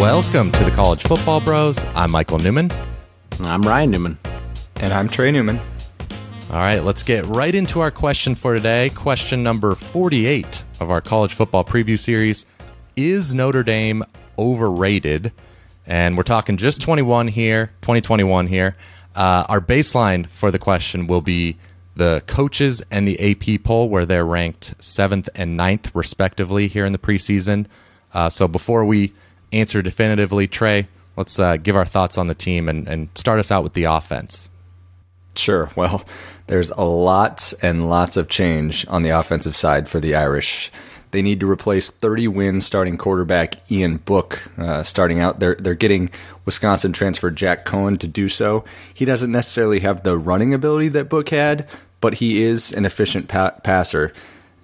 Welcome to the College Football Bros. I'm Michael Newman. I'm Ryan Newman. And I'm Trey Newman. All right, let's get right into our question for today. Question number 48 of our college football preview series Is Notre Dame overrated? And we're talking just 21 here, 2021 here. Uh, our baseline for the question will be the coaches and the AP poll, where they're ranked seventh and ninth, respectively, here in the preseason. Uh, so before we answer definitively, Trey, let's uh, give our thoughts on the team and, and start us out with the offense. Sure. Well, there's a lot and lots of change on the offensive side for the Irish. They need to replace 30 win starting quarterback Ian Book. Uh, starting out, they're they're getting Wisconsin transfer Jack Coan to do so. He doesn't necessarily have the running ability that Book had, but he is an efficient pa- passer.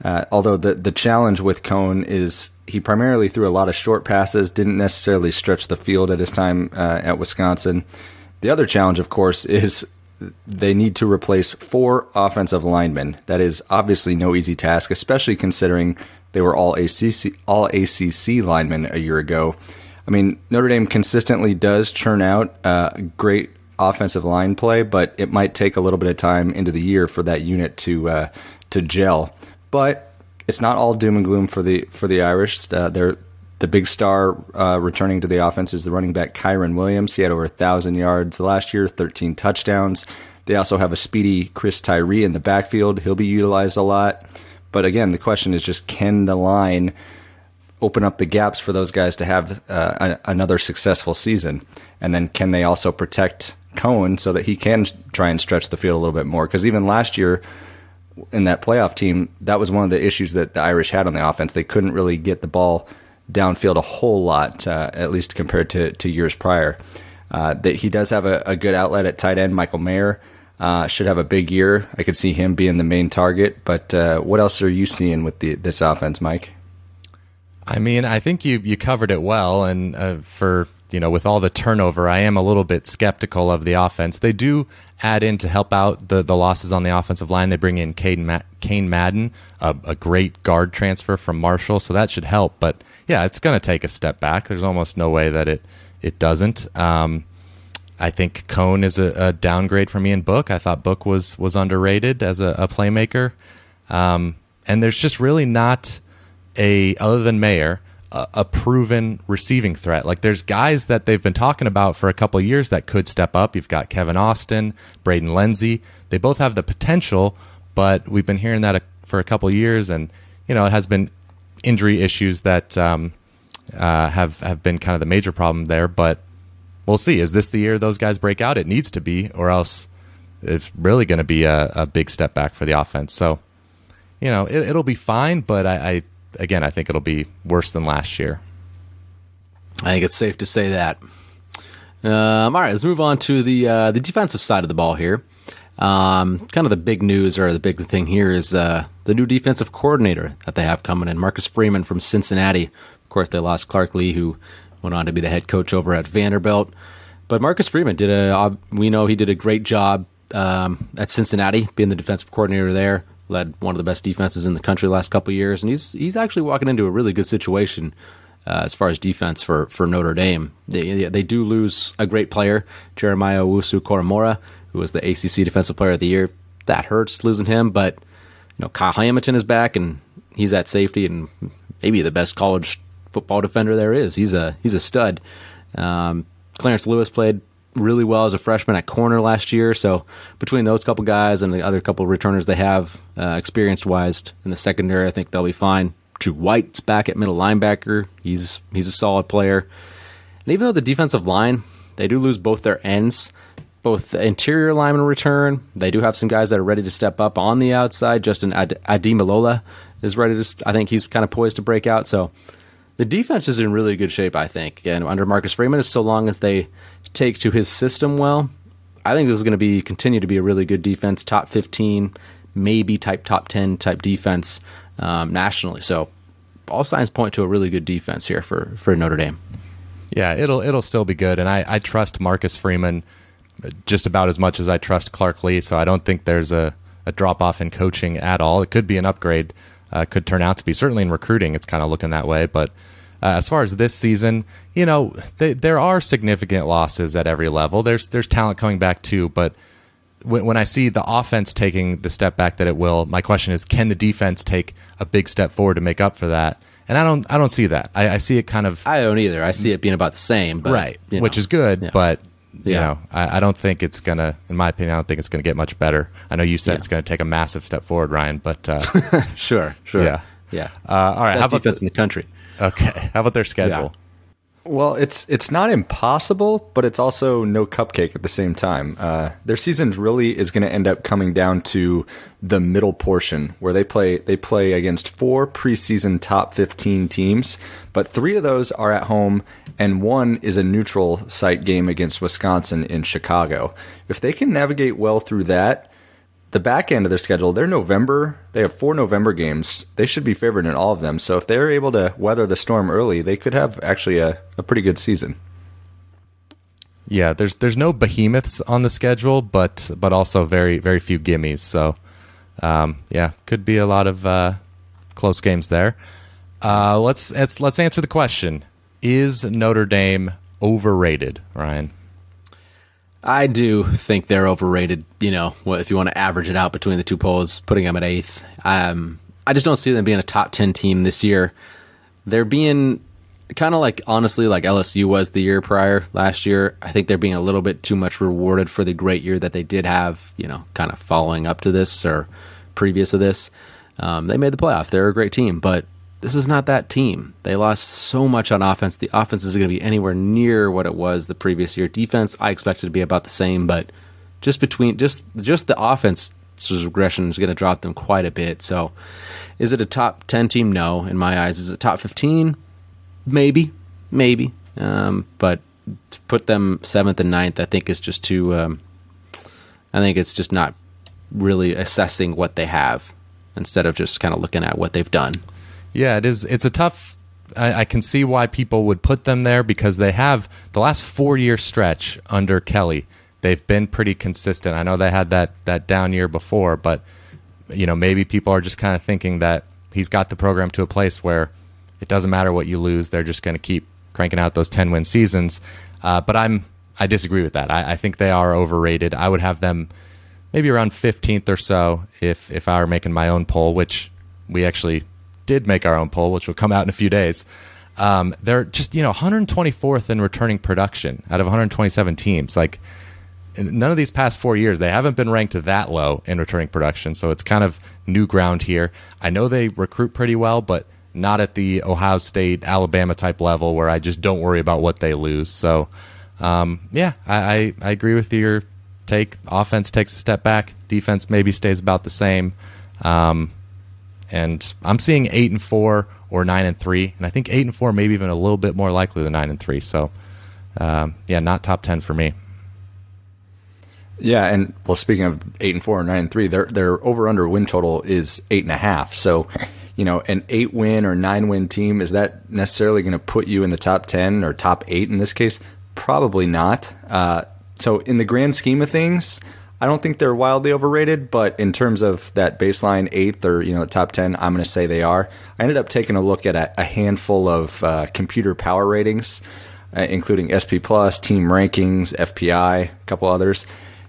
Uh, although the the challenge with Coan is he primarily threw a lot of short passes, didn't necessarily stretch the field at his time uh, at Wisconsin. The other challenge, of course, is they need to replace four offensive linemen. That is obviously no easy task, especially considering they were all ACC all ACC linemen a year ago. I mean, Notre Dame consistently does churn out uh, great offensive line play, but it might take a little bit of time into the year for that unit to uh, to gel. But it's not all doom and gloom for the for the Irish. Uh, they're the big star uh, returning to the offense is the running back Kyren Williams. He had over a thousand yards last year, 13 touchdowns. They also have a speedy Chris Tyree in the backfield. He'll be utilized a lot. But again, the question is just can the line open up the gaps for those guys to have uh, a, another successful season? And then can they also protect Coan so that he can try and stretch the field a little bit more? Because even last year in that playoff team, that was one of the issues that the Irish had on the offense. They couldn't really get the ball downfield a whole lot, uh, at least compared to, to years prior. Uh, that he does have a, a, good outlet at tight end. Michael Mayer uh, should have a big year. I could see him being the main target. But uh, what else are you seeing with the, this offense, Mike? I mean, I think you you covered it well, and uh, for you know, with all the turnover, I am a little bit skeptical of the offense. They do add in to help out the, the losses on the offensive line. They bring in Cain, Ma- Cain Madden, a, a, great guard transfer from Marshall, so that should help. But yeah, it's going to take a step back. There's almost no way that it it doesn't. Um, I think Coan is a, a, downgrade from Ian Book. I thought Book was was underrated as a, a playmaker, um, and there's just really not a other than Mayer a, a, proven receiving threat. Like there's guys that they've been talking about for a couple years that could step up. You've got Kevin Austin, Braden Lenzy. They both have the potential, but we've been hearing that a, for a couple years, and you know it has been injury issues that um, uh, have have been kind of the major problem there. But we'll see. Is this the year those guys break out? It needs to be, or else it's really going to be a, a, big step back for the offense. So, you know, it, will be fine, but I, I, again, I think it'll be worse than last year. I think it's safe to say that. Um, all right, let's move on to the uh, the defensive side of the ball here. Um, kind of the big news or the big thing here is uh, the new defensive coordinator that they have coming in, Marcus Freeman from Cincinnati. Of course, they lost Clark Lea, who went on to be the head coach over at Vanderbilt. But Marcus Freeman did a, we know he did a great job um, at Cincinnati, being the defensive coordinator there. Led one of the best defenses in the country the last couple years, and he's he's actually walking into a really good situation uh, as far as defense for, for Notre Dame. They, they do lose a great player, Jeremiah Owusu-Koramoah, who was the ACC Defensive Player of the Year. That hurts losing him, but you know Kyle Hamilton is back and he's at safety and maybe the best college football defender there is. He's a he's a stud. Um, Clarence Lewis played really well as a freshman at corner last year. So between those couple guys and the other couple returners they have, uh, experienced wise in the secondary, I think they'll be fine. Drew White's back at middle linebacker. He's he's a solid player. And even though the defensive line, they do lose both their ends, both the interior lineman return. They do have some guys that are ready to step up on the outside. Justin Ad- Ademilola is ready to. I think he's kind of poised to break out. So the defense is in really good shape. I think, and under Marcus Freeman, so long as they take to his system well, I think this is going to be continue to be a really good defense, top fifteen, maybe type top ten type defense um, nationally. So all signs point to a really good defense here for for Notre Dame. Yeah, it'll it'll still be good, and I, I trust Marcus Freeman just about as much as I trust Clark Lea. So I don't think there's a, a drop off in coaching at all. It could be an upgrade. Uh, could turn out to be certainly in recruiting. It's kind of looking that way, but Uh, as far as this season, you know, they, there are significant losses at every level. There's there's talent coming back too, but when, when I see the offense taking the step back that it will, my question is, can the defense take a big step forward to make up for that? And I don't I don't see that. I, I see it kind of I don't either. I see it being about the same, but, right, you know. which is good, Yeah. but. You Yeah. know, I, I don't think it's gonna. In my opinion, I don't think it's gonna get much better. I know you said Yeah. it's gonna take a massive step forward, Ryan. But uh, sure, sure, Yeah. yeah. uh, all right, Best how about defense the, in the country. okay? How about their schedule? Well, it's it's not impossible, but it's also no cupcake at the same time. Uh, their season really is going to end up coming down to the middle portion, where they play they play against four preseason top fifteen teams, but three of those are at home, and one is a neutral site game against Wisconsin in Chicago. If they can navigate well through that, the back end of their schedule, they're November. They have four November games. They should be favored in all of them. So if they're able to weather the storm early, they could have actually a, a pretty good season. Yeah, there's there's no behemoths on the schedule, but but also very very few gimmies. So um, yeah, could be a lot of uh, close games there. Uh, let's let's let's answer the question: Is Notre Dame overrated, Ryan? I do think they're overrated. You know, if you want to average it out between the two polls, putting them at eighth. Um, I just don't see them being a top ten team this year. They're being kind of like honestly like LSU was the year prior last year. I think they're being a little bit too much rewarded for the great year that they did have. You know, kind of following up to this or previous to this. Um, they made the playoff. They're a great team, but this is not that team. They lost so much on offense. The offense is going to be anywhere near what it was the previous year. Defense, I expected to be about the same, but just between just just the offense regression is going to drop them quite a bit. So, is it a top ten team? No, in my eyes. Is it top fifteen? Maybe, maybe. Um, but to put them seventh and ninth, I think is just too. Um, I think it's just not really assessing what they have instead of just kind of looking at what they've done. Yeah, it is. It's a tough. I, I can see why people would put them there because they have the last four year stretch under Kelly. They've been pretty consistent. I know they had that that down year before, but you know maybe people are just kind of thinking that he's got the program to a place where it doesn't matter what you lose. They're just going to keep cranking out those ten win seasons. Uh, but I'm I disagree with that. I, I think they are overrated. I would have them maybe around 15th or so if if I were making my own poll, which we actually did make our own poll, which will come out in a few days. Um, they're just you know 124th in returning production out of 127 teams. Like none of these past four years, they haven't been ranked that low in returning production. So it's kind of new ground here. I know they recruit pretty well, but not at the Ohio State, Alabama type level where I just don't worry about what they lose. So um, yeah, I, I, I agree with your take. Offense takes a step back. Defense maybe stays about the same. Um, and I'm seeing eight and four or nine and three, and I think eight and four maybe even a little bit more likely than nine and three. So, um, yeah, not top ten for me. Yeah, and well, speaking of eight and four and nine and three, their their over under win total is eight and a half. So, you know, an eight win or nine win team is that necessarily going to put you in the top ten or top eight in this case? Probably not. Uh, so, in the grand scheme of things, I don't think they're wildly overrated. But in terms of that baseline eighth or you know top ten, I'm going to say they are. I ended up taking a look at a, a handful of uh, computer power ratings, uh, including SP Plus, Team Rankings, FPI, a couple others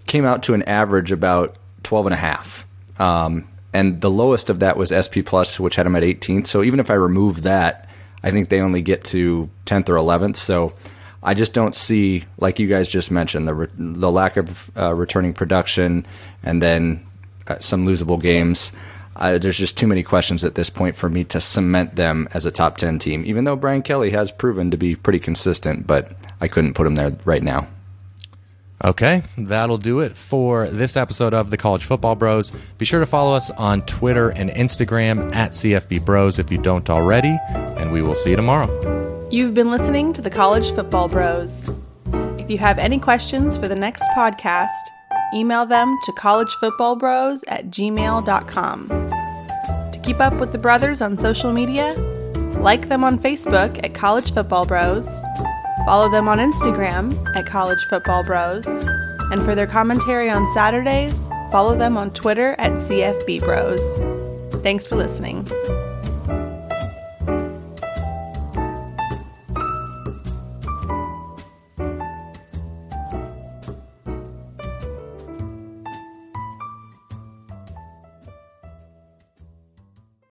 came out to an average about 12 and a half. Um, and the lowest of that was SP Plus, which had them at 18th. So even if I remove that, I think they only get to 10th or 11th. So I just don't see, like you guys just mentioned, the re- the lack of uh, returning production and then uh, some losable games. Uh, there's just too many questions at this point for me to cement them as a top 10 team, even though Brian Kelly has proven to be pretty consistent, but I couldn't put him there right now. Okay, that'll do it for this episode of the College Football Bros. Be sure to follow us on Twitter and Instagram at CFB Bros if you don't already, and we will see you tomorrow. You've been listening to the College Football Bros. If you have any questions for the next podcast, email them to collegefootballbros at gmail.com. To keep up with the brothers on social media, like them on Facebook at College Football Bros, follow them on Instagram at College Football Bros, and for their commentary on Saturdays, follow them on Twitter at CFB Bros. Thanks for listening.